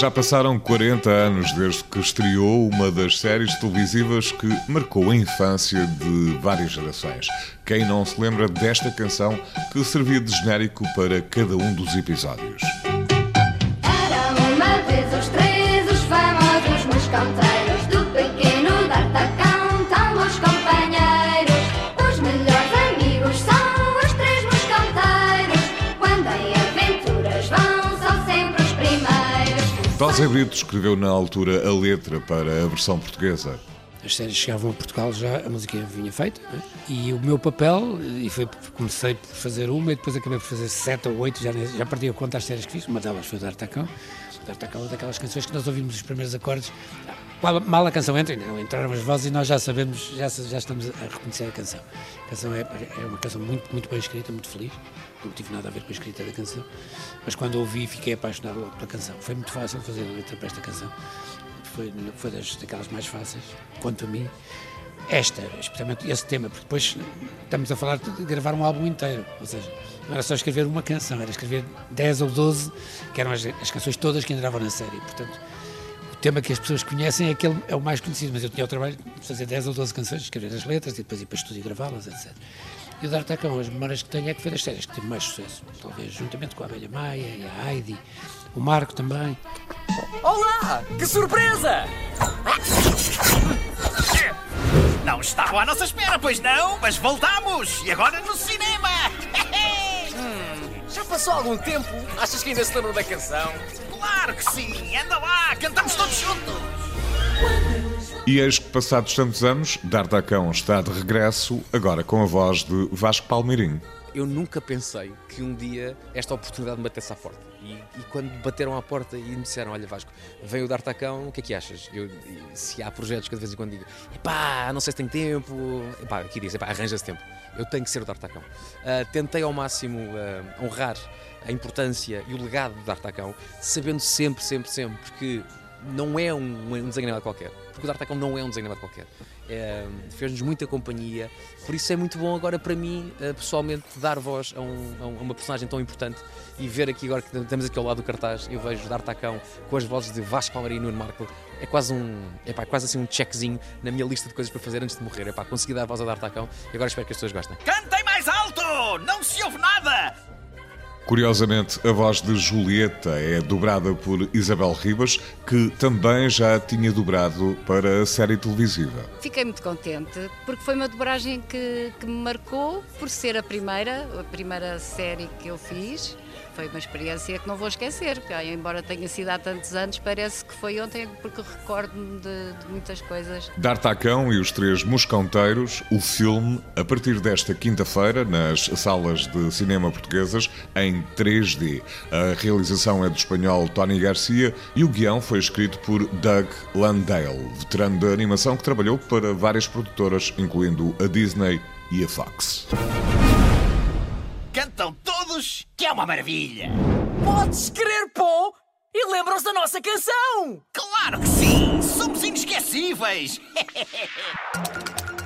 Já passaram 40 anos desde que estreou uma das séries televisivas que marcou a infância de várias gerações. Quem não se lembra desta canção que servia de genérico para cada um dos episódios? Eram uma vez os três, os famosos mosconteiros do Tosé Brito escreveu na altura a letra para a versão portuguesa. As séries chegavam a Portugal já, a música vinha feita, não é? e o meu papel, e foi, comecei por fazer uma e depois acabei por fazer sete ou oito, já, já perdi a conta das séries que fiz, uma delas foi o D'Artacão. D'Artacão é daquelas canções que nós ouvimos os primeiros acordes, Mal- a canção entra, não, entraram as vozes e nós já sabemos, já, já estamos a reconhecer a canção. A canção é, é uma canção muito, muito bem escrita, muito feliz, não tive nada a ver com a escrita da canção, mas quando ouvi fiquei apaixonado pela canção. Foi muito fácil fazer a letra para esta canção foi, foi das, daquelas mais fáceis, quanto a mim. Esta, especialmente esse tema, porque depois estamos a falar de gravar um álbum inteiro, ou seja, não era só escrever uma canção, era escrever 10 ou 12, que eram as, as canções todas que entravam na série. Portanto, tema que as pessoas conhecem é aquele é o mais conhecido, mas eu tinha o trabalho de fazer 10 ou 12 canções, escrever as letras e depois ir para o estúdio e gravá-las, etc. E o D'Artacão, as memórias que tenho é que foi das séries que teve mais sucesso, talvez juntamente com a Abelha Maia e a Heidi, o Marco também. Olá! Que surpresa! Não estavam à nossa espera, pois não? Mas voltamos! E agora no cinema! Passou algum tempo? Achas que ainda se lembram da canção? claro que sim! Anda lá, cantamos todos juntos! E eis que, passados tantos anos, D'Artacão está de regresso, agora com a voz de Vasco Palmeirinho. Eu nunca pensei que um dia esta oportunidade me batesse à porta. E, e quando bateram à porta e me disseram: Olha, Vasco, vem o D'Artacão, o que é que achas? Eu, se há projetos que de vez em quando digo: Epá, não sei se tenho tempo. Epá, aqui diz: Epá, arranja-se tempo. Eu tenho que ser o D'Artacão. Ah, tentei ao máximo ah, honrar a importância e o legado do D'Artacão, sabendo sempre, sempre, sempre que não é um, um desenho animado qualquer. Porque o D'Artacão não é um desenho animado qualquer. É, Fez-nos muita companhia, por isso é muito bom agora para mim, eh, pessoalmente, dar voz a, um- a um- uma personagem tão importante e ver aqui agora que estamos aqui ao lado do cartaz, eu vejo D'Artacão com as vozes de Vasco Palmeirinho e Nuno Marco. É quase um, é pá, quase assim um checkzinho na minha lista de coisas para fazer antes de morrer. É pá, consegui dar voz a D'Artacão e agora espero que as pessoas gostem. Cantem mais alto! Não se ouve nada! Curiosamente, a voz de Julieta é dobrada por Isabel Ribas, que também já tinha dobrado para a série televisiva. Fiquei muito contente porque foi uma dobragem que, que me marcou por ser a primeira, a primeira série que eu fiz. Foi uma experiência que não vou esquecer, porque, embora tenha sido há tantos anos, parece que foi ontem porque recordo-me de, de muitas coisas. D'Artacão e os Três Mosconteiros, o filme, a partir desta quinta-feira, nas salas de cinema portuguesas, em 3D. A realização é do espanhol Tony Garcia e o guião foi escrito por Doug Landale, veterano da animação que trabalhou para várias produtoras, incluindo a Disney e a Fox. Que é uma maravilha! Podes crer, pô! E lembram-se da nossa canção! Claro que sim! Somos inesquecíveis!